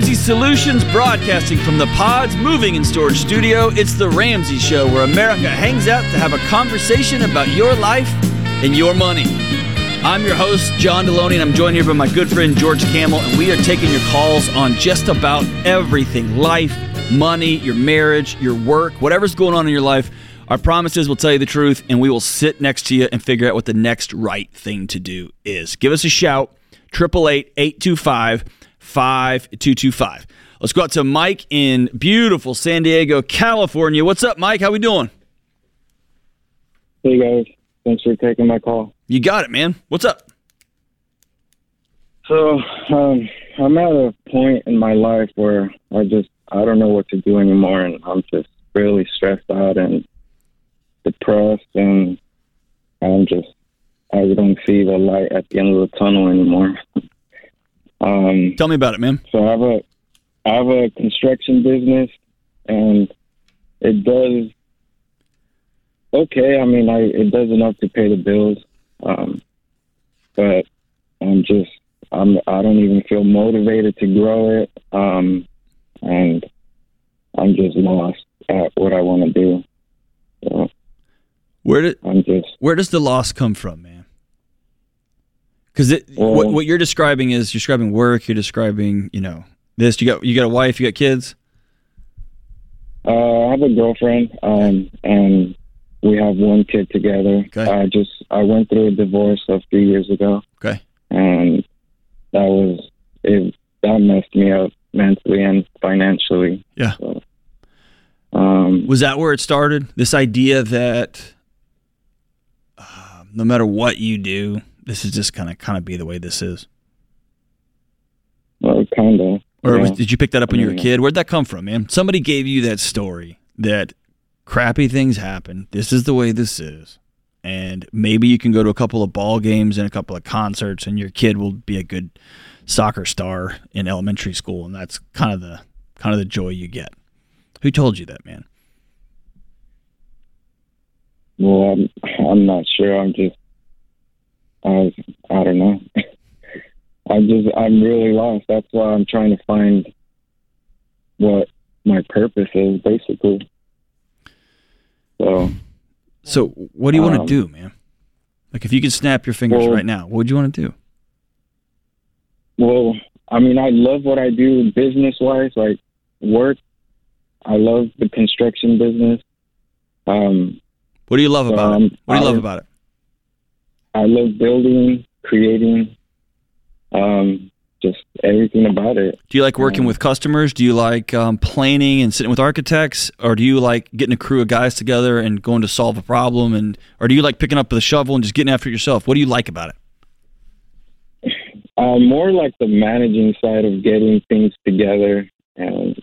Ramsey Solutions, broadcasting from the Pods Moving and Storage Studio, it's The Ramsey Show, where America hangs out to have a conversation about your life and your money. I'm your host, John Delony, and I'm joined here by my good friend George Kamel, and we are taking your calls on just about everything life, money, your marriage, your work, whatever's going on in your life. Our promises will tell you the truth, and we will sit next to you and figure out what the next right thing to do is. Give us a shout, 888 825 5225. Let's go out to Mike in beautiful San Diego, California. What's up, Mike? How we doing? Hey, guys. Thanks for taking my call. You got it, man. What's up? So, um, I'm at a point in my life where I just, I don't know what to do anymore, and I'm just really stressed out and depressed, and I'm just, I don't see the light at the end of the tunnel anymore. Um, Tell me about it, man. so I have a, I have a construction business, and it does okay. I mean, I it does enough to pay the bills, um, but I'm just, I'm, I don't even feel motivated to grow it, um, and I'm just lost at what I want to do. So Where did I'm just, where does the loss come from, man? Because Well- what what you're describing is you're describing work. You're describing you know this. You got you got a wife. You got kids. uh, I have a girlfriend, um, and we have one kid together. Okay. I just, I went through a divorce a few years ago. Okay. and that was it. That messed me up mentally and financially. Yeah. So, um, Was that where it started? This idea that uh, no matter what you do, this is just kind of kind of be the way this is. well, kind of. Or yeah. was, did you pick that up when you were a mm. kid? Where'd that come from, man? Somebody gave you that story that crappy things happen. This is the way this is. And maybe you can go to a couple of ball games and a couple of concerts and your kid will be a good soccer star in elementary school and that's kind of the kind of the joy you get. Who told you that, man? Well, I'm, I'm not sure. I'm just, I, I don't know. I'm just, I'm really lost. That's why I'm trying to find what my purpose is, basically. So, So, what do you want to Um, do, man? Like if you could snap your fingers well- right now, what would you want to do? well, I mean, I love what I do business wise, like work. I love the construction business. Um, What do you love about it? Um, What do you love about it? I love building, creating, um, just everything about it. Do you like working Um, with customers? Do you like um, planning and sitting with architects, or do you like getting a crew of guys together and going to solve a problem? And or do you like picking up the shovel and just getting after it yourself? What do you like about it? Uh, more like the managing side of getting things together and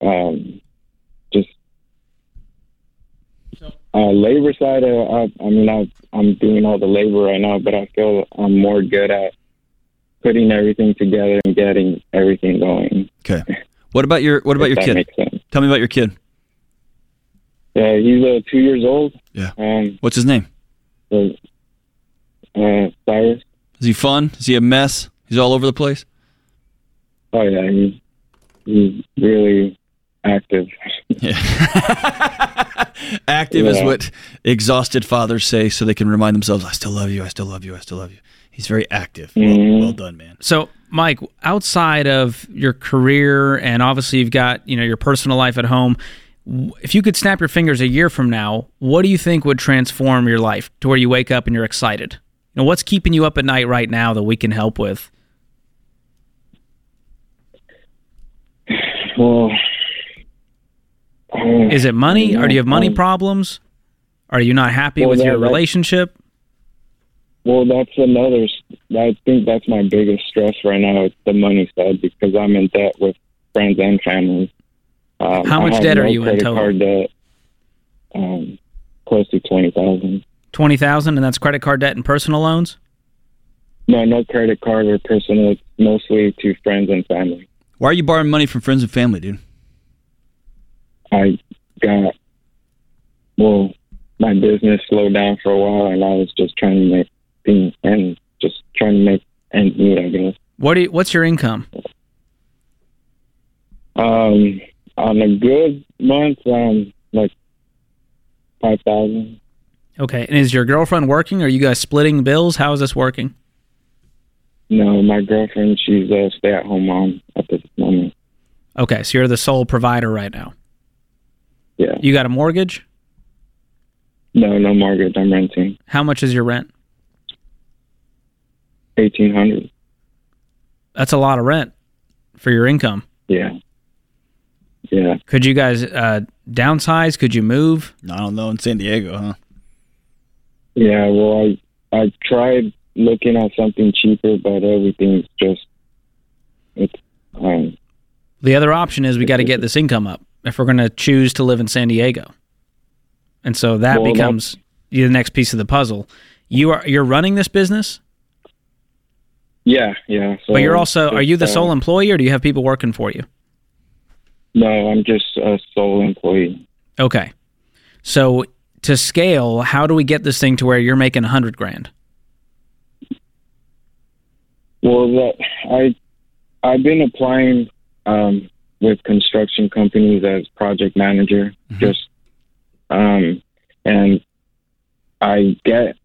um, just uh, labor side. Uh, I, I mean, I, I'm doing all the labor right now, but I feel I'm more good at putting everything together and getting everything going. Okay. What about your What about your kid? Tell me about your kid. Yeah, he's uh, two years old. Yeah. Um, What's his name? so, uh, Cyrus. Is he fun? Is he a mess? He's all over the place. Oh yeah, he's he's really active. Yeah. Active is what exhausted fathers say, so they can remind themselves, "I still love you. I still love you. I still love you." He's very active. Well, Mhm. well done, man. So, Mike, outside of your career and obviously you've got, you know, your personal life at home, if you could snap your fingers a year from now, what do you think would transform your life to where you wake up and you're excited? You know, what's keeping you up at night right now that we can help with? Well, Is it money or do you have money problems? Are you not happy Well, with your that- that- relationship? Well, that's another. s- I think that's my biggest stress right now. It's the money side because I'm in debt with friends and family. Um, How much have debt are you in total? Card debt, um, close to twenty thousand. 20000 and that's credit card debt and personal loans? No, no credit card or personal. It's mostly to friends and family. Why are you borrowing money from friends and family, dude? I got well, my business slowed down for a while, and I was just trying to make things and just trying to make ends meet. I guess. What do you, what's your income? Um, on a good month, um, like five thousand. Okay. And is your girlfriend working? Are you guys splitting bills? How is this working? No, my girlfriend, she's a stay-at-home mom at this moment. Okay, so you're the sole provider right now. Yeah. You got a mortgage? No, no mortgage. I'm renting How much is your rent? eighteen hundred. That's a lot of rent for your income. Yeah. Yeah. Could you guys uh, downsize? Could you move? I don't know in San Diego, huh? Yeah. Well, I I tried looking at something cheaper, but everything's just it's um The other option is we got to get this income up if we're going to choose to live in San Diego. And so that Well, becomes the next piece of the puzzle. You are you're running this business, yeah yeah. So but you're also are you the uh, sole employee or do you have people working for you? No, I'm just a sole employee. Okay. So to scale, how do we get this thing to where you're making a hundred grand? Well, that I I've been applying um, with construction companies as project manager, just um, and I get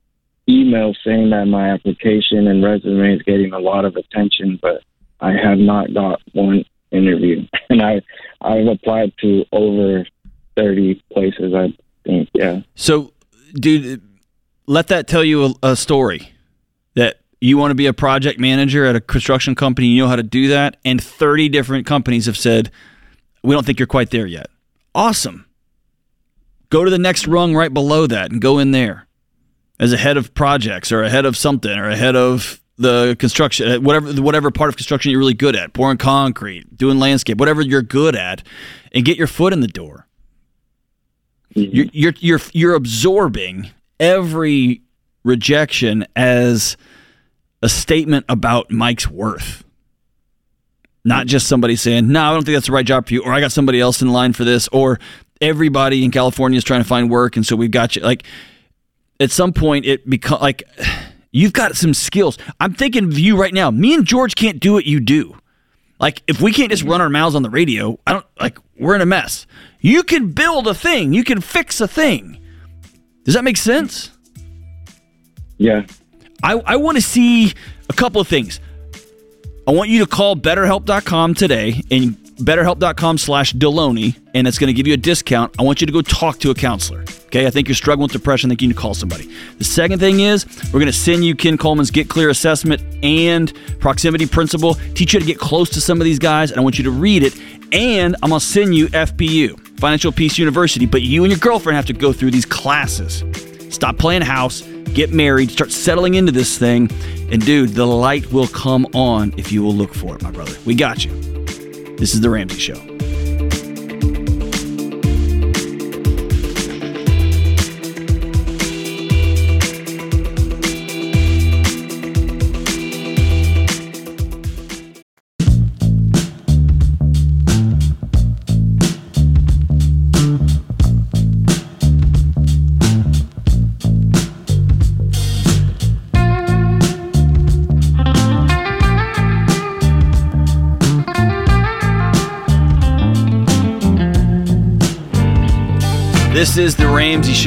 emails saying that my application and resume is getting a lot of attention, but I have not got one interview, and I I've applied to over thirty places. I think, yeah. So, dude, let that tell you a, a story you want to be a project manager at a construction company, you know how to do that, and 30 different companies have said, we don't think you're quite there yet. Awesome. Go to the next rung right below that and go in there as a head of projects or a head of something or a head of the construction, uh, whatever whatever part of construction you're really good at, pouring concrete, doing landscape, whatever you're good at, and get your foot in the door you're you're you're you're absorbing every rejection as a statement about Mike's worth. Not just somebody saying, "No, I don't think that's the right job for you," or "I got somebody else in line for this," or "Everybody in California is trying to find work, and so we've got you." Like, at some point, it become like you've got some skills. I'm thinking of you right now. Me and George can't do what you do. Like, if we can't just mm-hmm. run our mouths on the radio, I don't like we're in a mess. You can build a thing. You can fix a thing. Does that make sense? Yeah. I, I want to see a couple of things. I want you to call betterhelp.com today and betterhelp.com slash Delony, and it's going to give you a discount. I want you to go talk to a counselor. Okay, I think you're struggling with depression. I think you need to call somebody. The second thing is we're going to send you Ken Coleman's Get Clear Assessment and Proximity Principle, teach you to get close to some of these guys, and I want you to read it. And I'm going to send you FPU, Financial Peace University, but you and your girlfriend have to go through these classes. Stop playing house, get married, start settling into this thing, and dude, the light will come on if you will look for it, my brother. We got you. This is The Ramsey Show.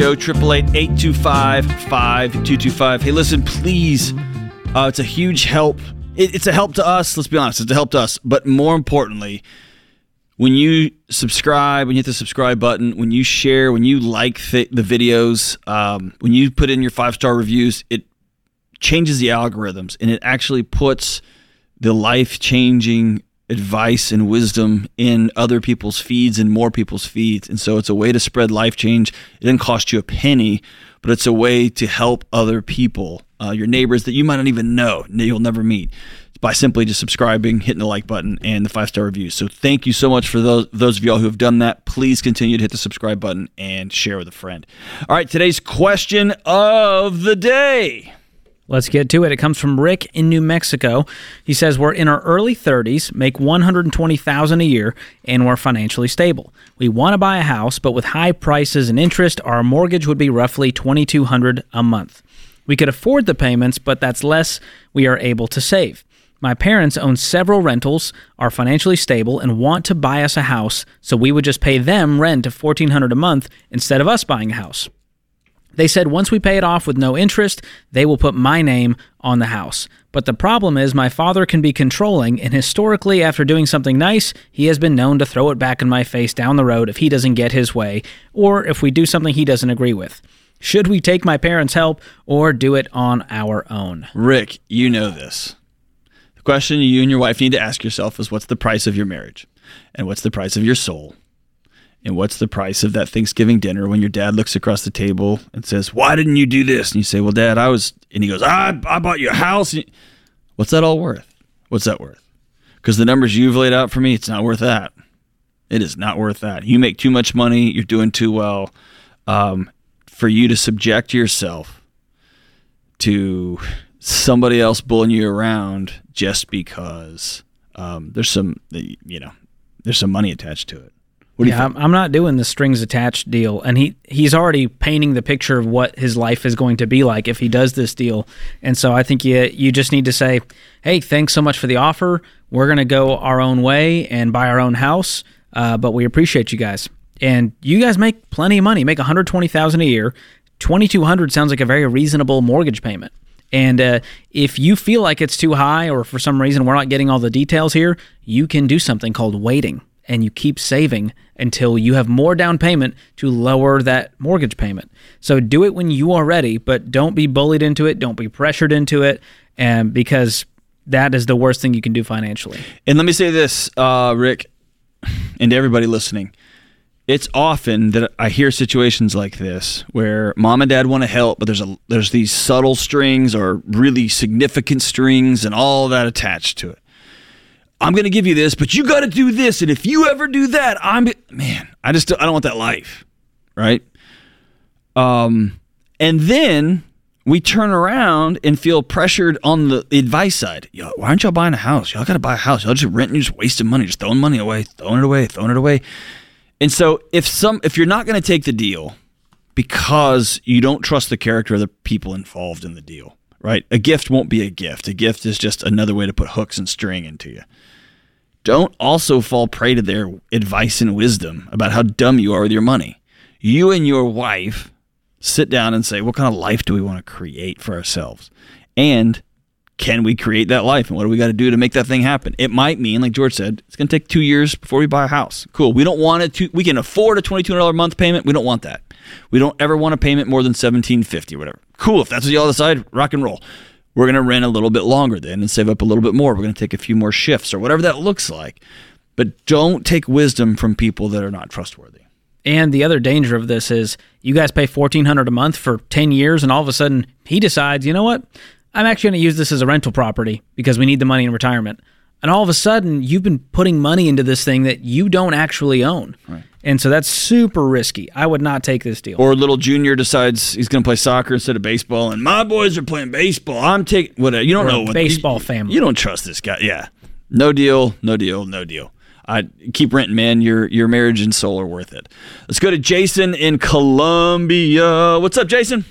Show, 888-825-5225. Hey, listen, please, uh, it's a huge help. It, it's a help to us, let's be honest, it's a help to us. But more importantly, when you subscribe, when you hit the subscribe button, when you share, when you like th- the videos, um, when you put in your five-star reviews, it changes the algorithms and it actually puts the life-changing advice and wisdom in other people's feeds and more people's feeds. And so it's a way to spread life change. It didn't cost you a penny, but it's a way to help other people, uh, your neighbors that you might not even know, you'll never meet, by simply just subscribing, hitting the like button, and the five star reviews. So thank you so much for those those of y'all who have done that. Please continue to hit the subscribe button and share with a friend. All right, today's question of the day. Let's get to it. It comes from Rick in New Mexico. He says we're in our early 30s, make 120,000 a year, and we're financially stable. We want to buy a house, but with high prices and interest, our mortgage would be roughly 2200 a month. We could afford the payments, but that's less we are able to save. My parents own several rentals, are financially stable, and want to buy us a house, so we would just pay them rent of 1,400 a month instead of us buying a house. They said once we pay it off with no interest, they will put my name on the house. But the problem is, my father can be controlling, and historically, after doing something nice, he has been known to throw it back in my face down the road if he doesn't get his way, or if we do something he doesn't agree with. Should we take my parents' help or do it on our own? Rick, you know this. The question you and your wife need to ask yourself is what's the price of your marriage? And what's the price of your soul? And what's the price of that Thanksgiving dinner when your dad looks across the table and says, Why didn't you do this? And you say, Well, dad, I was, and he goes, I, I bought you a house. What's that all worth? What's that worth? Because the numbers you've laid out for me, it's not worth that. It is not worth that. You make too much money. You're doing too well. Um, for you to subject yourself to somebody else bullying you around just because um, there's some, you know, there's some money attached to it. What do yeah, you think? I'm not doing the strings attached deal, and he he's already painting the picture of what his life is going to be like if he does this deal. And so I think you you just need to say, "Hey, thanks so much for the offer. We're going to go our own way and buy our own house, uh, but we appreciate you guys." And you guys make plenty of money. Make 120,000 a year. 2200 sounds like a very reasonable mortgage payment. And uh, if you feel like it's too high, or for some reason we're not getting all the details here, you can do something called waiting and you keep saving until you have more down payment to lower that mortgage payment. So do it when you are ready, but don't be bullied into it, don't be pressured into it, and because that is the worst thing you can do financially. And let me say this, uh, Rick, and everybody listening. It's often that I hear situations like this where mom and dad want to help, but there's a there's these subtle strings or really significant strings and all that attached to it. I'm going to give you this, but you got to do this. And if you ever do that, I'm, man, I just, I don't want that life. Right. Um, and then we turn around and feel pressured on the advice side. Yo, why aren't y'all buying a house? Y'all got to buy a house. Y'all just renting, you're just wasting money, just throwing money away, throwing it away, throwing it away. And so if some, if you're not going to take the deal because you don't trust the character of the people involved in the deal, right? A gift won't be a gift. A gift is just another way to put hooks and string into you don't also fall prey to their advice and wisdom about how dumb you are with your money. You and your wife sit down and say, what kind of life do we want to create for ourselves? And can we create that life? And what do we got to do to make that thing happen? It might mean, like George said, it's going to take two years before we buy a house. Cool. We don't want it to, we can afford a $2,200 a month payment. We don't want that. We don't ever want a payment more than 1750 or whatever. Cool. If that's what y'all decide, rock and roll we're going to rent a little bit longer then and save up a little bit more. We're going to take a few more shifts or whatever that looks like. But don't take wisdom from people that are not trustworthy. And the other danger of this is you guys pay 1400 a month for 10 years and all of a sudden he decides, "You know what? I'm actually going to use this as a rental property because we need the money in retirement." And all of a sudden, you've been putting money into this thing that you don't actually own. Right. And so that's super risky. I would not take this deal. Or little junior decides he's going to play soccer instead of baseball, and my boys are playing baseball. I'm taking whatever. You don't or know what baseball you, family. You don't trust this guy. Yeah, no deal, no deal, no deal. I keep renting, man. Your your marriage and soul are worth it. Let's go to Jason in Columbia. What's up, Jason?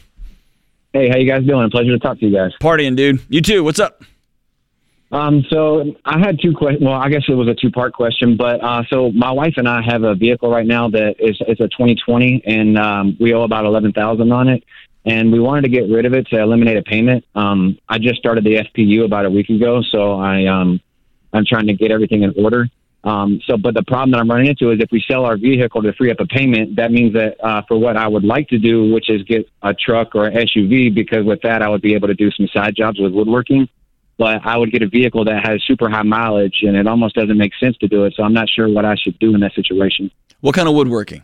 Hey, how you guys doing? Pleasure to talk to you guys. Partying, dude. You too. What's up? Um, so I had two questions. Well, I guess it was a two part question, but uh, so my wife and I have a vehicle right now that is is a 2020, and um, we owe about eleven thousand on it, and we wanted to get rid of it to eliminate a payment. Um, I just started the FPU about a week ago, so I um, I'm trying to get everything in order. Um, so, but the problem that I'm running into is if we sell our vehicle to free up a payment, that means that uh, for what I would like to do, which is get a truck or an SUV, because with that I would be able to do some side jobs with woodworking but I would get a vehicle that has super high mileage, and it almost doesn't make sense to do it. So I'm not sure what I should do in that situation. What kind of woodworking?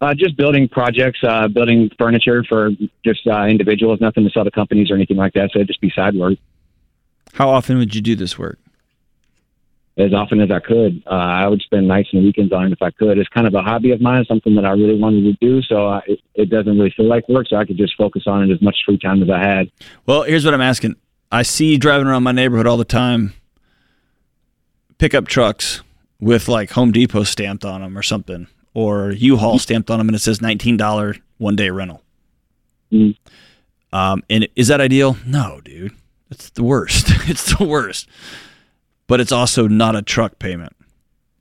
Uh, just building projects, uh, building furniture for just uh, individuals, nothing to sell to companies or anything like that. So it'd just be side work. How often would you do this work? As often as I could. Uh, I would spend nights and weekends on it if I could. It's kind of a hobby of mine, something that I really wanted to do. So I, it, it doesn't really feel like work, so I could just focus on it as much free time as I had. Well, here's what I'm asking I see driving around my neighborhood all the time pickup trucks with like Home Depot stamped on them or something, or U-Haul stamped on them, and it says nineteen dollar one day rental. Mm. Um, and is that ideal? No, dude. It's the worst. It's the worst. But it's also not a truck payment.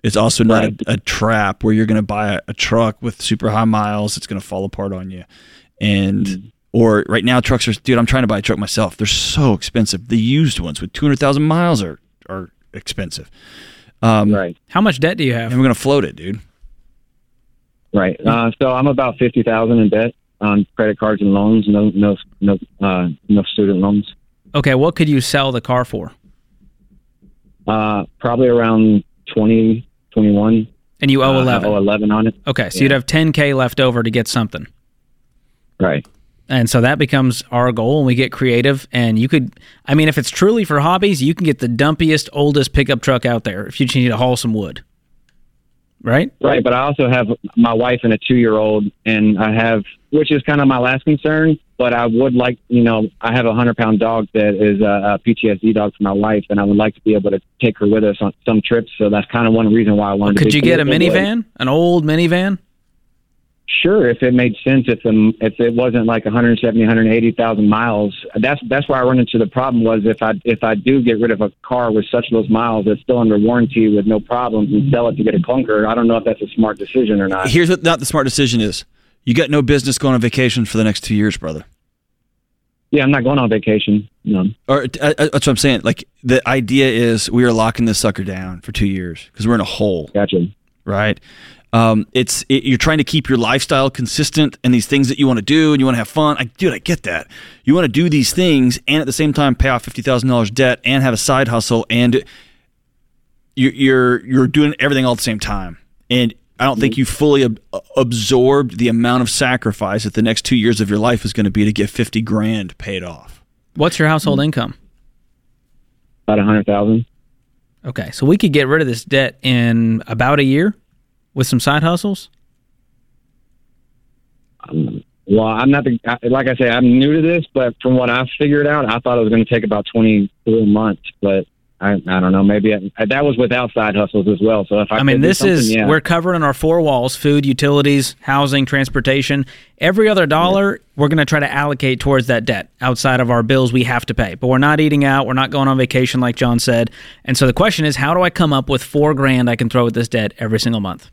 It's also not Right. a, a trap where you're going to buy a, a truck with super high miles. It's going to fall apart on you. And Mm-hmm. Or right now trucks are dude. I'm trying to buy a truck myself. They're so expensive. The used ones with 200,000 miles are are expensive. Um, Right. How much debt do you have? And we're going to float it, dude. Right. Uh, so I'm about fifty thousand in debt on credit cards and loans. No, no, no, uh, no student loans. Okay, what could you sell the car for? Uh, probably around 20, 21. And you owe Uh, 11. owe 11 on it. Okay, so you'd have 10K left over to get something. Right. And so that becomes our goal, and we get creative. And you could, I mean, if it's truly for hobbies, you can get the dumpiest, oldest pickup truck out there if you just need to haul some wood. Right? Right. But I also have my wife and a two year old, and I have, which is kind of my last concern. But I would like, you know, I have a hundred pound dog that is a, a PTSD dog for my wife, and I would like to be able to take her with us on some trips. So that's kind of one reason why I wanted. To. Could you get a minivan, an old minivan? Sure, if it made sense, if the, if it wasn't like 170, 180,000 miles, that's that's where I run into the problem. Was if I if I do get rid of a car with such those miles that's still under warranty with no problems and sell it to get a clunker, I don't know if that's a smart decision or not. Here's what not the smart decision is. You got no business going on vacation for the next two years, brother. Yeah, I'm not going on vacation. No. Or uh, uh, that's what I'm saying. Like the idea is we are locking this sucker down for two years because we're in a hole, Gotcha. right? Um, it's it, you're trying to keep your lifestyle consistent and these things that you want to do and you want to have fun. I, dude, I get that. You want to do these things and at the same time pay off fifty thousand dollars debt and have a side hustle and you, you're you're doing everything all at the same time. And I don't think you fully ab- absorbed the amount of sacrifice that the next two years of your life is going to be to get fifty grand paid off. What's your household income? About a hundred thousand. Okay, so we could get rid of this debt in about a year with some side hustles. Well, I'm not the like I say, I'm new to this, but from what I've figured out, I thought it was going to take about 24 months, but. I, I don't know. Maybe I, that was without side hustles as well. So if I, I mean, this is yeah. we're covered in our four walls: food, utilities, housing, transportation. Every other dollar we're going to try to allocate towards that debt outside of our bills we have to pay. But we're not eating out. We're not going on vacation, like John said. And so the question is, how do I come up with four grand I can throw at this debt every single month?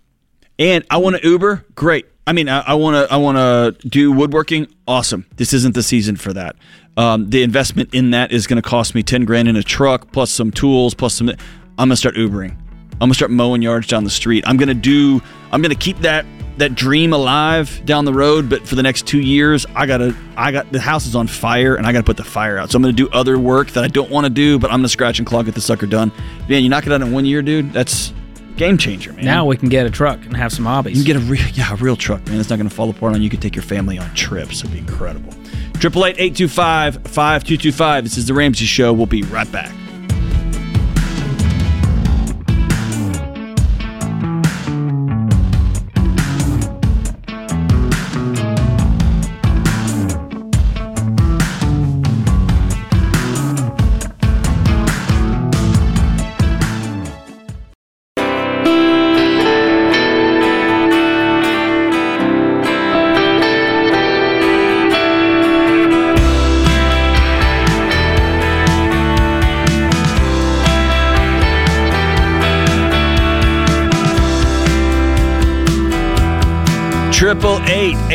And I want to Uber. Great. I mean, I want to. I want to do woodworking. Awesome. This isn't the season for that. Um, the investment in that is going to cost me ten grand in a truck, plus some tools, plus some. I'm gonna start Ubering. I'm gonna start mowing yards down the street. I'm gonna do. I'm gonna keep that that dream alive down the road. But for the next two years, I gotta. I got the house is on fire, and I gotta put the fire out. So I'm gonna do other work that I don't want to do, but I'm gonna scratch and claw get the sucker done. Man, you knock it out in one year, dude. That's game changer, man. Now we can get a truck and have some hobbies. You can get a real, yeah, a real truck, man. It's not going to fall apart on you. You can take your family on trips. It'd be incredible. Triple eight eight two five five two two five. This is the Ramsey Show. We'll be right back.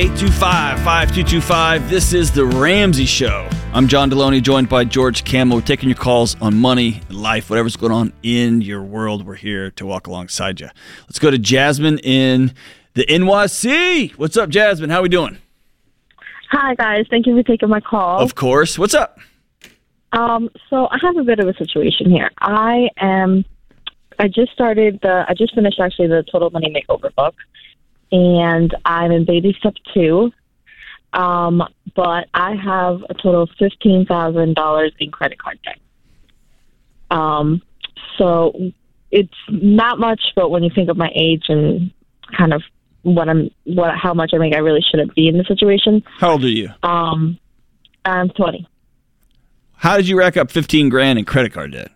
825 5225. This is The Ramsey Show. I'm John Delony, joined by George Kamel. We're taking your calls on money, life, whatever's going on in your world. We're here to walk alongside you. Let's go to Jasmine in the NYC. What's up, Jasmine? How we doing? Hi, guys. Thank you for taking my call. Of course. What's up? Um, so I have a bit of a situation here. I am. I just started the. I just finished actually the Total Money Makeover book, and I'm in baby step two. Um, but I have a total of fifteen thousand dollars in credit card debt. Um, so it's not much, but when you think of my age and kind of what I'm, what how much I make, I really shouldn't be in the situation. How old are you? Um, I'm twenty. How did you rack up 15 grand in credit card debt?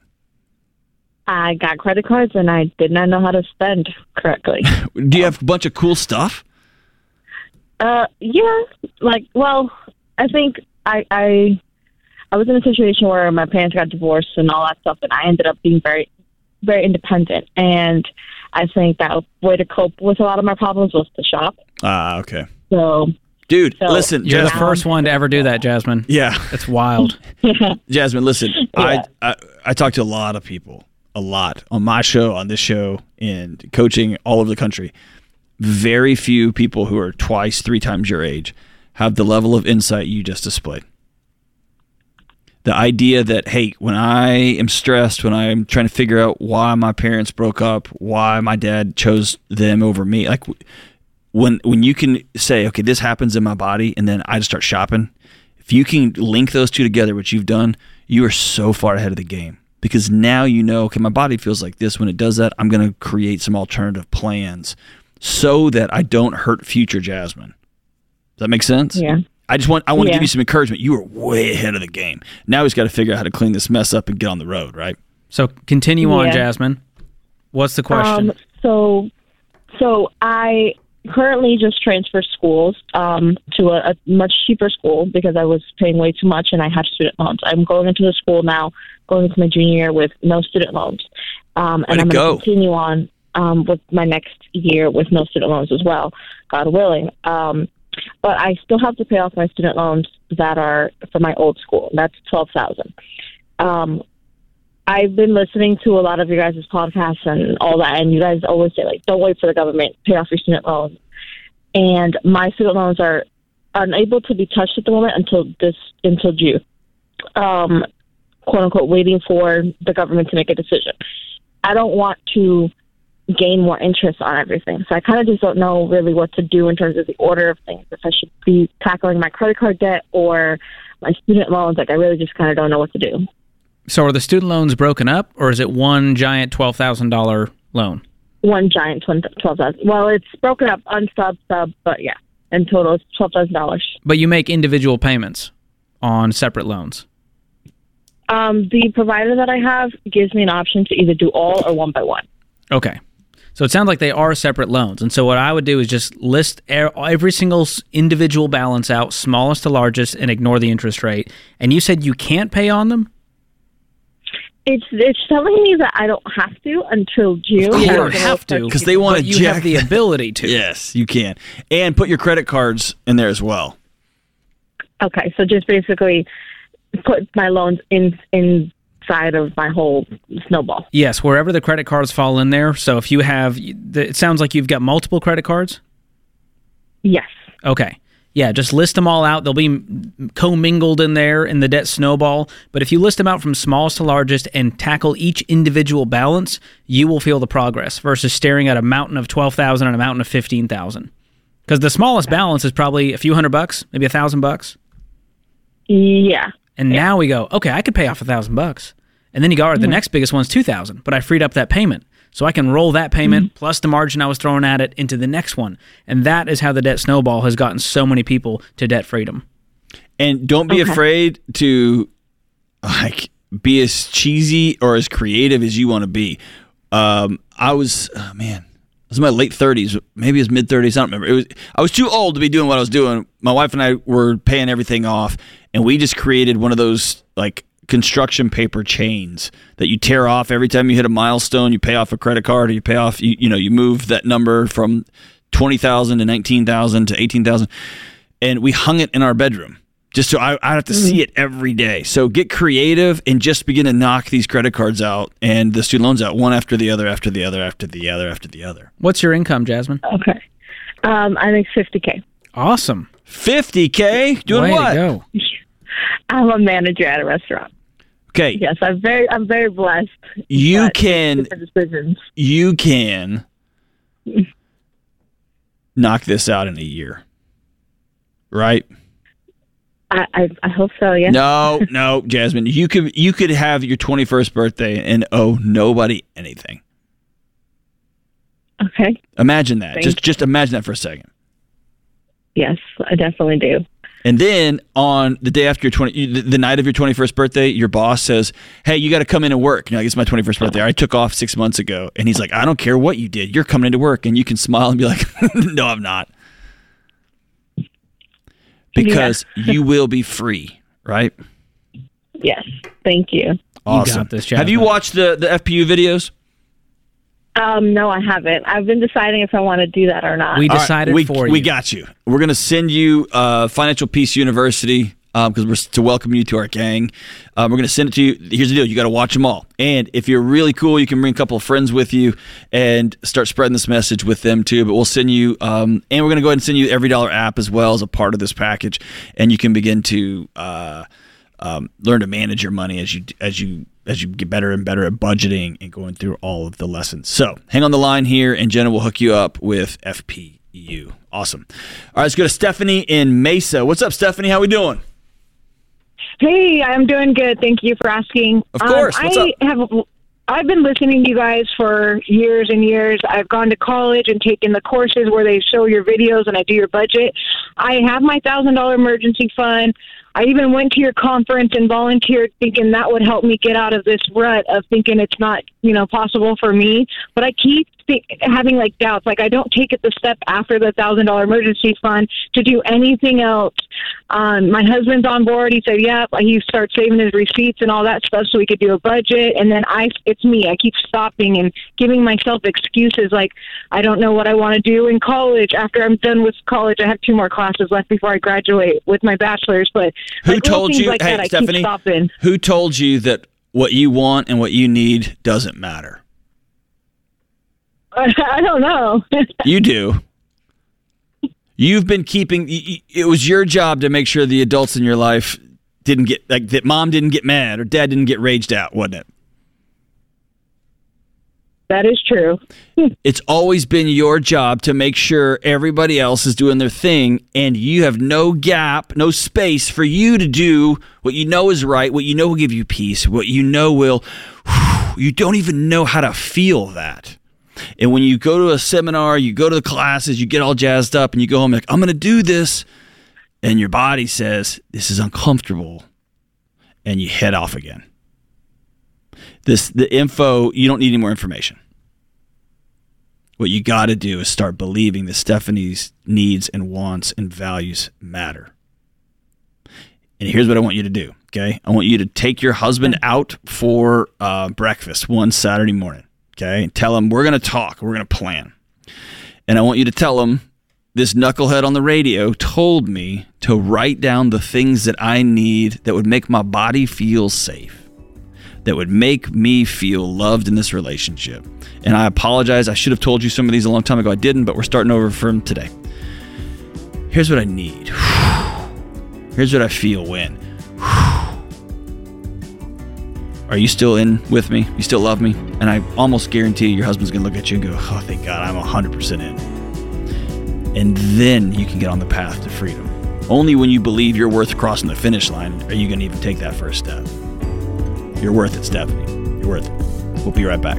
I got credit cards and I did not know how to spend correctly. Do you have a bunch of cool stuff? uh, yeah, like, well, I think I, I, I was in a situation where my parents got divorced and all that stuff, and I ended up being very, very independent. And I think that way to cope with a lot of my problems was to shop. Ah, okay. So, Dude, So- listen, You're the first one to ever do that, Jasmine. Yeah. That's wild. Jasmine, listen, Yeah. I, I I talk to a lot of people, a lot on my show, on this show, and coaching all over the country. Very few people who are twice, three times your age have the level of insight you just displayed. The idea that hey, when I am stressed, when I'm trying to figure out why my parents broke up, why my dad chose them over me, like when when you can say, okay, this happens in my body, and then I just start shopping. If you can link those two together, which you've done, you are so far ahead of the game because now you know, okay, my body feels like this. When it does that, I'm going to create some alternative plans so that I don't hurt future Jasmine. Does that make sense? yeah. I just want I want to Yeah. give you some encouragement. You are way ahead of the game. Now he's got to figure out how to clean this mess up and get on the road, right? So continue on, Yeah. Jasmine. What's the question? Um, so, so I currently just transferred schools um, to a, a much cheaper school because I was paying way too much and I had student loans. I'm going into the school now, going into my junior year with no student loans, um, and I'm going to continue on um, with my next year with no student loans as well, God willing. Um, but I still have to pay off my student loans that are for my old school. That's twelve thousand. Um, I've been listening to a lot of your guys' podcasts and all that, and you guys always say like, "Don't wait for the government, pay off your student loans." And my student loans are unable to be touched at the moment until this until June, um, quote unquote, waiting for the government to make a decision. I don't want to gain more interest on everything, so I kind of just don't know really what to do in terms of the order of things. If I should be tackling my credit card debt or my student loans, like I really just kind of don't know what to do. So are the student loans broken up, or is it one giant twelve thousand dollar loan? one giant twelve thousand. Well, it's broken up unsub sub, but yeah, in total it's twelve thousand dollars. But you make individual payments on separate loans. Um, the provider that I have gives me an option to either do all or one by one. Okay. So it sounds like they are separate loans. And so what I would do is just list every single individual balance out, smallest to largest, and ignore the interest rate. And you said you can't pay on them? It's it's telling me that I don't have to until June. You don't have to. 'Cause they wanna you have the ability to. Yes, you can. And put your credit cards in there as well. Okay, so just basically put my loans in inside of my whole snowball. Yes, wherever the credit cards fall in there. So if you have, it sounds like you've got multiple credit cards. Yes. Okay. Yeah, just list them all out. They'll be commingled in there in the debt snowball. But if you list them out from smallest to largest and tackle each individual balance, you will feel the progress versus staring at a mountain of 12,000 and a mountain of 15,000. Because the smallest balance is probably a few hundred bucks, maybe a thousand bucks. Yeah. And now we go, okay, I could pay off a thousand bucks. And then you go, all right, the next biggest one's 2,000, but I freed up that payment. So I can roll that payment plus the margin I was throwing at it into the next one. And that is how the debt snowball has gotten so many people to debt freedom. And don't be Okay. afraid to like be as cheesy or as creative as you want to be. Um, I was oh, man, I was in my late thirties, maybe it was mid thirties. I don't remember. It was I was too old to be doing what I was doing. My wife and I were paying everything off, and we just created one of those like construction paper chains that you tear off every time you hit a milestone. You pay off a credit card, or you pay off you you know you move that number from twenty thousand to nineteen thousand to eighteen thousand, and we hung it in our bedroom just so I, I have to see it every day. So get creative and just begin to knock these credit cards out and the student loans out one after the other, after the other, after the other, after the other. What's your income, Jasmine? Okay. Um, I make fifty k. Awesome. 50K? Doing Way what? I'm a manager at a restaurant. Okay. Yes, I'm very I'm very blessed. You can, decisions. you can knock this out in a year. Right? I, I I hope so. Yeah. No, no, Jasmine. You could you could have your 21st birthday and owe nobody anything. Okay. Imagine that. Thank just just imagine that for a second. Yes, I definitely do. And then on the day after your 20, the, the night of your 21st birthday, your boss says, Hey, you got to come in and work. You know, like, it's my 21st birthday. I took off six months ago. And he's like, I don't care what you did. You're coming into work. And you can smile and be like, No, I'm not. Because you will be free, right? Yes. Thank you. Awesome. got this, Have you watched the the FPU videos? Um, no, I haven't. I've been deciding if I want to do that or not. We All right, decided we, for you. We got you. We're going to send you uh, Financial Peace University because we're to welcome you to our gang. Um, we're going to send it to you. Here's the deal: you got to watch them all. And if you're really cool, you can bring a couple of friends with you and start spreading this message with them too. But we'll send you, um, and we're going to go ahead and send you EveryDollar app as well as a part of this package, and you can begin to. Uh, um, learn to manage your money as you as you as you get better and better at budgeting and going through all of the lessons. So hang on the line here, and Jenna will hook you up with FPU. Awesome. All right, let's go to Stephanie in Mesa. What's up, Stephanie? How are we doing? Hey, I'm doing good. Thank you for asking. Of course. Um, What's I up? have I've been listening to you guys for years and years. I've gone to college and taken the courses where they show your videos and I do your budget. I have my thousand dollar emergency fund. I even went to your conference and volunteered thinking that would help me get out of this rut of thinking it's not, you know, possible for me. But I keep think, having like doubts. Like I don't take it the step after the thousand dollar emergency fund to do anything else. Um, my husband's on board. He said, "Yeah." He starts saving his receipts and all that stuff so we could do a budget. And then I, it's me. I keep stopping and giving myself excuses like I don't know what I want to do in college. After I'm done with college, I have two more classes left before I graduate with my bachelor's. But Who like, told you? Like hey, that, Stephanie. Who told you that what you want and what you need doesn't matter? I don't know. You do. You've been keeping. It was your job to make sure the adults in your life didn't get like that. Mom didn't get mad or dad didn't get raged out, wasn't it? That is true. It's always been your job to make sure everybody else is doing their thing and you have no gap, no space for you to do what you know is right, what you know will give you peace, what you know will. You don't even know how to feel that. And when you go to a seminar, you go to the classes, you get all jazzed up and you go home like, I'm going to do this. And your body says, This is uncomfortable. And you head off again. This the info, you don't need any more information. What you got to do is start believing that Stephanie's needs and wants and values matter. And here's what I want you to do. Okay, I want you to take your husband out for uh, breakfast one Saturday morning. Okay, and tell him we're going to talk, we're going to plan, and I want you to tell him this knucklehead on the radio told me to write down the things that I need that would make my body feel safe that would make me feel loved in this relationship. And I apologize. I should have told you some of these a long time ago. I didn't, but we're starting over from today. Here's what I need. Here's what I feel when. Are you still in with me? You still love me? And I almost guarantee your husband's going to look at you and go, Oh, thank God, I'm 100% in. And then you can get on the path to freedom. Only when you believe you're worth crossing the finish line are you going to even take that first step. You're worth it, Stephanie. You're worth it. We'll be right back.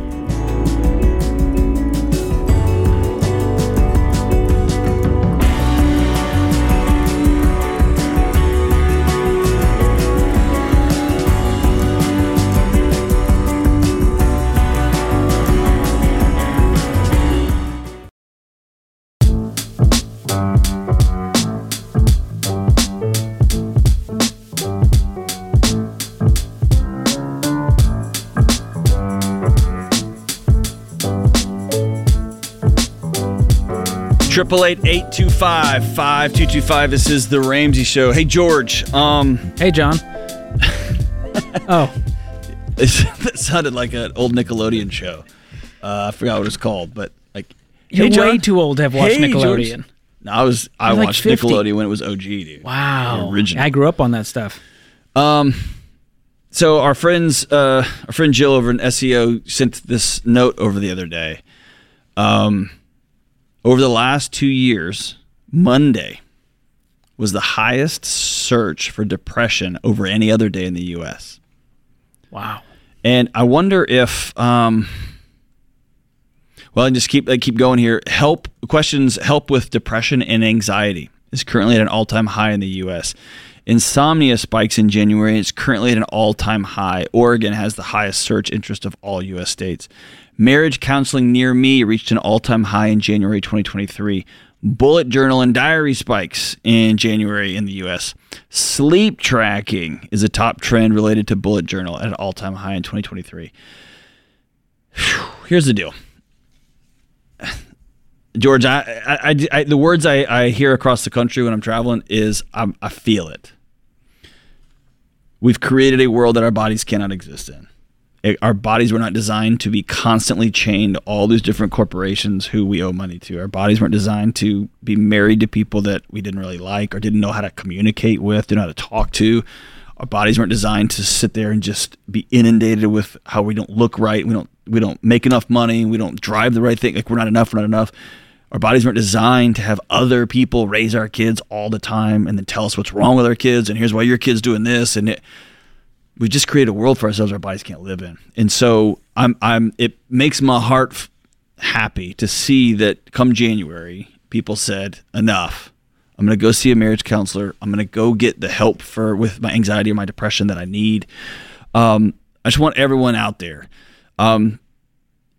888-825-5225. This is the Ramsey Show. Hey George. Um Hey John. oh. that sounded like an old Nickelodeon show. Uh, I forgot what it's called, but like You're hey, way too old to have watched hey, Nickelodeon. George. No, I was I You're watched like Nickelodeon when it was OG, dude. Wow. Original. I grew up on that stuff. Um so our friends uh, our friend Jill over in SEO sent this note over the other day. Um over the last two years, Monday was the highest search for depression over any other day in the U.S. Wow. And I wonder if, um, well, and just keep I keep going here. Help questions help with depression and anxiety is currently at an all time high in the U.S. Insomnia spikes in January. It's currently at an all time high. Oregon has the highest search interest of all U.S. states. Marriage counseling near me reached an all time high in January 2023. Bullet journal and diary spikes in January in the US. Sleep tracking is a top trend related to bullet journal at an all time high in 2023. Here's the deal. George, I, I, I, the words I, I hear across the country when I'm traveling is I'm, I feel it. We've created a world that our bodies cannot exist in it, our bodies were not designed to be constantly chained to all these different corporations who we owe money to. Our bodies weren't designed to be married to people that we didn't really like or didn't know how to communicate with, didn't know how to talk to. Our bodies weren't designed to sit there and just be inundated with how we don't look right, we don't we don't make enough money, we don't drive the right thing, like we're not enough, we're not enough. Our bodies weren't designed to have other people raise our kids all the time and then tell us what's wrong with our kids and here's why your kid's doing this and it we just create a world for ourselves our bodies can't live in. And so I'm I'm it makes my heart f- happy to see that come January people said enough. I'm going to go see a marriage counselor. I'm going to go get the help for with my anxiety or my depression that I need. Um, I just want everyone out there. Um,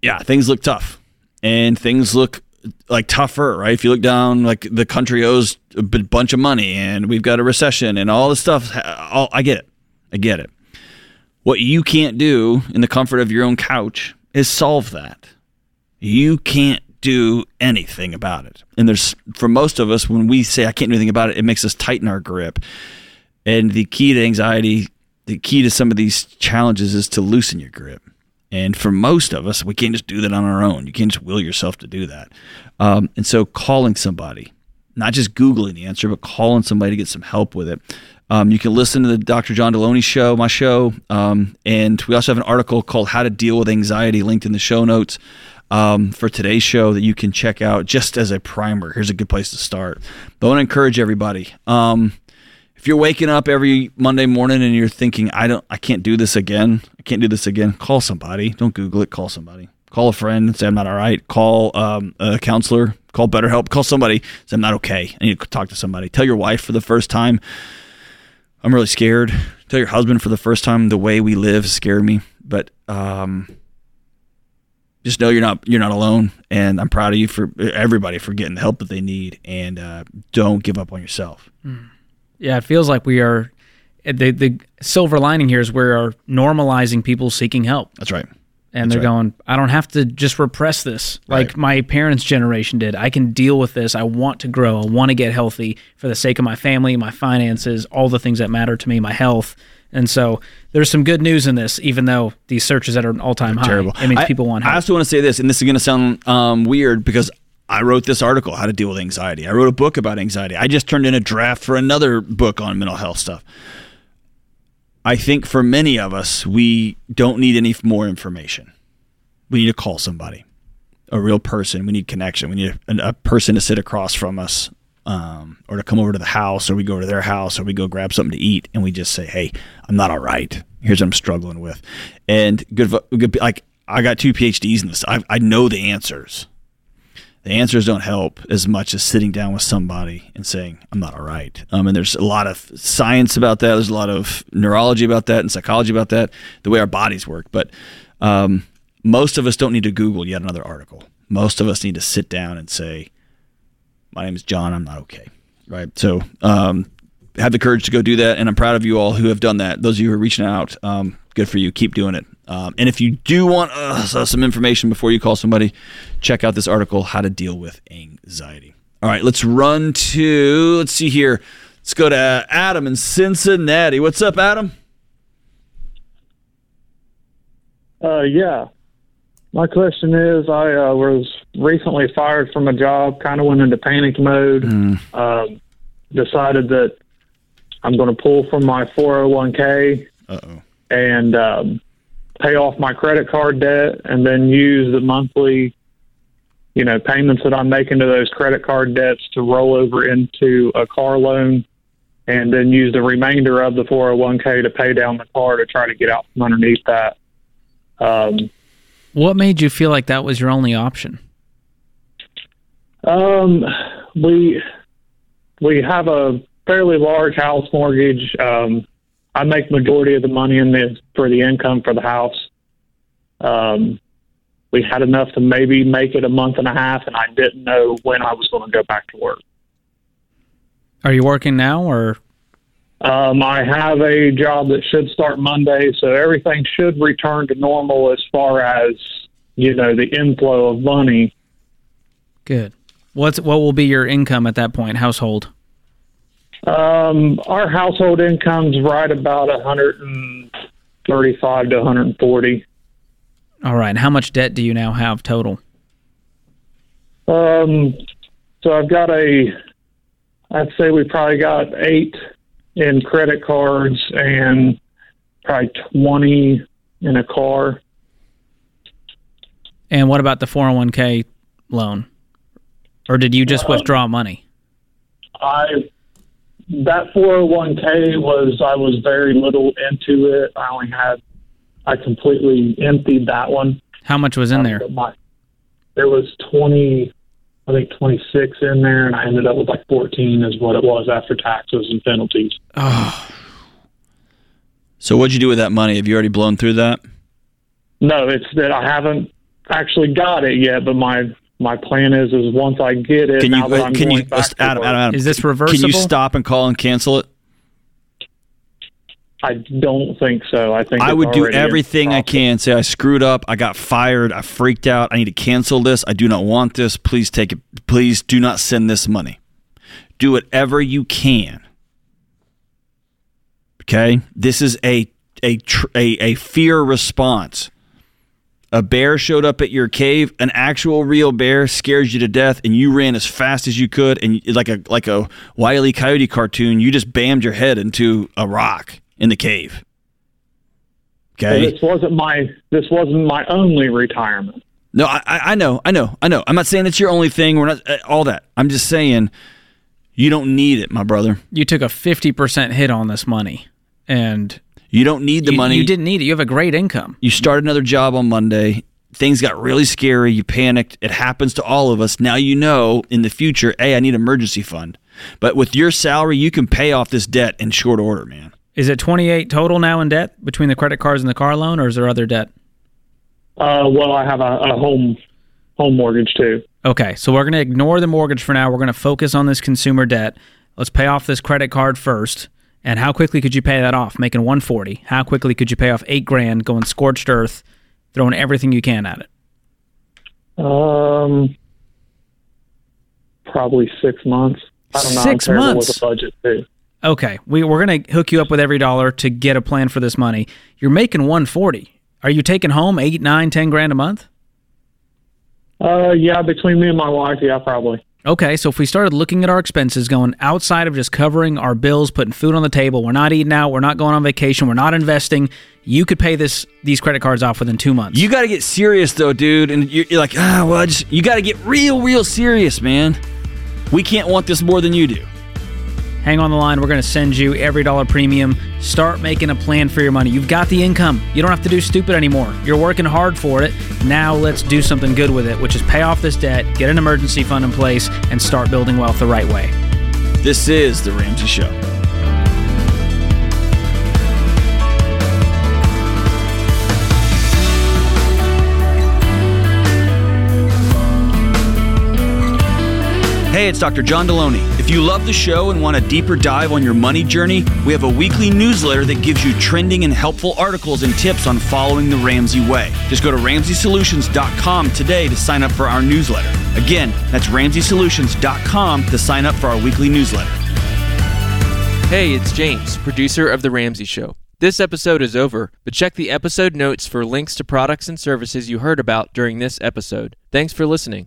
yeah, things look tough, and things look like tougher, right? If you look down, like the country owes a bunch of money, and we've got a recession, and all this stuff. All, I get it. I get it. What you can't do in the comfort of your own couch is solve that. You can't do anything about it. And there's, for most of us, when we say, I can't do anything about it, it makes us tighten our grip. And the key to anxiety, the key to some of these challenges is to loosen your grip. And for most of us, we can't just do that on our own. You can't just will yourself to do that. Um, and so calling somebody, not just Googling the answer, but calling somebody to get some help with it. Um, you can listen to the Dr. John Delony show, my show, um, and we also have an article called "How to Deal with Anxiety" linked in the show notes um, for today's show that you can check out just as a primer. Here's a good place to start. But I want to encourage everybody. Um, if you're waking up every Monday morning and you're thinking, "I don't, I can't do this again. I can't do this again," call somebody. Don't Google it. Call somebody. Call a friend and say, "I'm not all right." Call um, a counselor. Call BetterHelp. Call somebody. Say, "I'm not okay. I need to talk to somebody." Tell your wife for the first time I'm really scared. Tell your husband for the first time the way we live scared me, but um, just know you're not you're not alone, and I'm proud of you for everybody for getting the help that they need, and uh, don't give up on yourself. Hmm. Yeah, it feels like we are. The the silver lining here is we are normalizing people seeking help. That's right and That's they're right. going, I don't have to just repress this like right. my parents' generation did. I can deal with this. I want to grow. I want to get healthy for the sake of my family, my finances, all the things that matter to me, my health. And so there's some good news in this, even though these searches at an all time high. Terrible. It means I, people want help. I also want to say this, and this is going to sound um, weird because I wrote this article, How to Deal with Anxiety. I wrote a book about anxiety. I just turned in a draft for another book on mental health stuff. I think for many of us, we don't need any more information. We need to call somebody, a real person. We need connection. We need a, a person to sit across from us um, or to come over to the house, or we go to their house, or we go grab something to eat, and we just say, "Hey, I'm not all right. Here's what I'm struggling with." And good, good like I got two PhDs in this. I, I know the answers. The answers don't help as much as sitting down with somebody and saying, I'm not all right. Um, and there's a lot of science about that. There's a lot of neurology about that and psychology about that, the way our bodies work. But um, most of us don't need to Google yet another article. Most of us need to sit down and say, My name is John, I'm not okay. Right. So, um, have the courage to go do that. And I'm proud of you all who have done that. Those of you who are reaching out, um, good for you. Keep doing it. Um, and if you do want uh, some information before you call somebody, check out this article, How to Deal with Anxiety. All right, let's run to, let's see here. Let's go to Adam in Cincinnati. What's up, Adam? Uh, yeah. My question is I uh, was recently fired from a job, kind of went into panic mode, mm. uh, decided that I'm going to pull from my 401k Uh-oh. and um, pay off my credit card debt and then use the monthly you know payments that I'm making to those credit card debts to roll over into a car loan and then use the remainder of the 401k to pay down the car to try to get out from underneath that. Um, what made you feel like that was your only option? Um, we we have a fairly large house mortgage. Um, I make majority of the money in this for the income for the house. Um, we had enough to maybe make it a month and a half, and I didn't know when I was going to go back to work. Are you working now or Um, I have a job that should start Monday, so everything should return to normal as far as you know the inflow of money. good? What's what will be your income at that point, household? Um, our household income's right about a hundred and thirty-five to one hundred forty. All right. How much debt do you now have total? Um, so I've got a, I'd say we probably got eight in credit cards and probably 20 in a car. And what about the 401k loan? Or did you just Um, withdraw money? I, that 401k was, I was very little into it. I only had, I completely emptied that one. How much was in um, there? My, there was 20, I think 26 in there, and I ended up with like 14 is what it was after taxes and penalties. Oh, So what'd you do with that money? Have you already blown through that? No, it's that I haven't actually got it yet, but my my plan is is once I get it. Can you now that I'm can you going back to Adam, work, Adam Adam Is this reversible? Can you stop and call and cancel it? I don't think so. I think I would do everything I can. Say I screwed up. I got fired. I freaked out. I need to cancel this. I do not want this. Please take it. Please do not send this money. Do whatever you can. Okay, this is a a tr- a, a fear response. A bear showed up at your cave. An actual real bear scares you to death, and you ran as fast as you could, and like a like a wily e. coyote cartoon, you just bammed your head into a rock in the cave. So Okay. this wasn't my this wasn't my only retirement. No, I, I I know, I know, I know. I'm not saying it's your only thing. We're not uh, all that. I'm just saying you don't need it, my brother. you took a 50% hit on this money. And You don't need the you, money. you didn't need it. You have a great income. You started another job on Monday. Things got really scary. You panicked. It happens to all of us. Now you know in the future, hey, I need emergency fund. But with your salary, you can pay off this debt in short order, man. Is it 28 total now in debt between the credit cards and the car loan or is there other debt? Uh, well, I have a, a home home mortgage too. Okay, so we're going to ignore the mortgage for now. We're going to focus on this consumer debt. Let's pay off this credit card first. And how quickly could you pay that off? Making 140. How quickly could you pay off 8 grand going scorched earth, throwing everything you can at it? Um, probably six months. I don't know. I'm Six months? with a budget too. Okay, we, we're going to hook you up with EveryDollar to get a plan for this money. You're making 140. Are you taking home eight, nine, ten grand a month? Uh, yeah, between me and my wife, yeah, probably. Okay, so if we started looking at our expenses, going outside of just covering our bills, putting food on the table, we're not eating out, we're not going on vacation, we're not investing, you could pay this these credit cards off within two months. You got to get serious though, dude. And you're, you're like, ah, well, you got to get real, real serious, man. We can't want this more than you do. Hang on the line. We're going to send you EveryDollar premium. Start making a plan for your money. You've got the income. You don't have to do stupid anymore. You're working hard for it. Now let's do something good with it, which is pay off this debt, get an emergency fund in place, and start building wealth the right way. This is the Ramsey Show. Hey, it's Dr. John Delony. If you love the show and want a deeper dive on your money journey, we have a weekly newsletter that gives you trending and helpful articles and tips on following the Ramsey way. Just go to RamseySolutions.com today to sign up for our newsletter. Again, that's RamseySolutions.com to sign up for our weekly newsletter. Hey, it's James, producer of The Ramsey Show. This episode is over, but check the episode notes for links to products and services you heard about during this episode. Thanks for listening.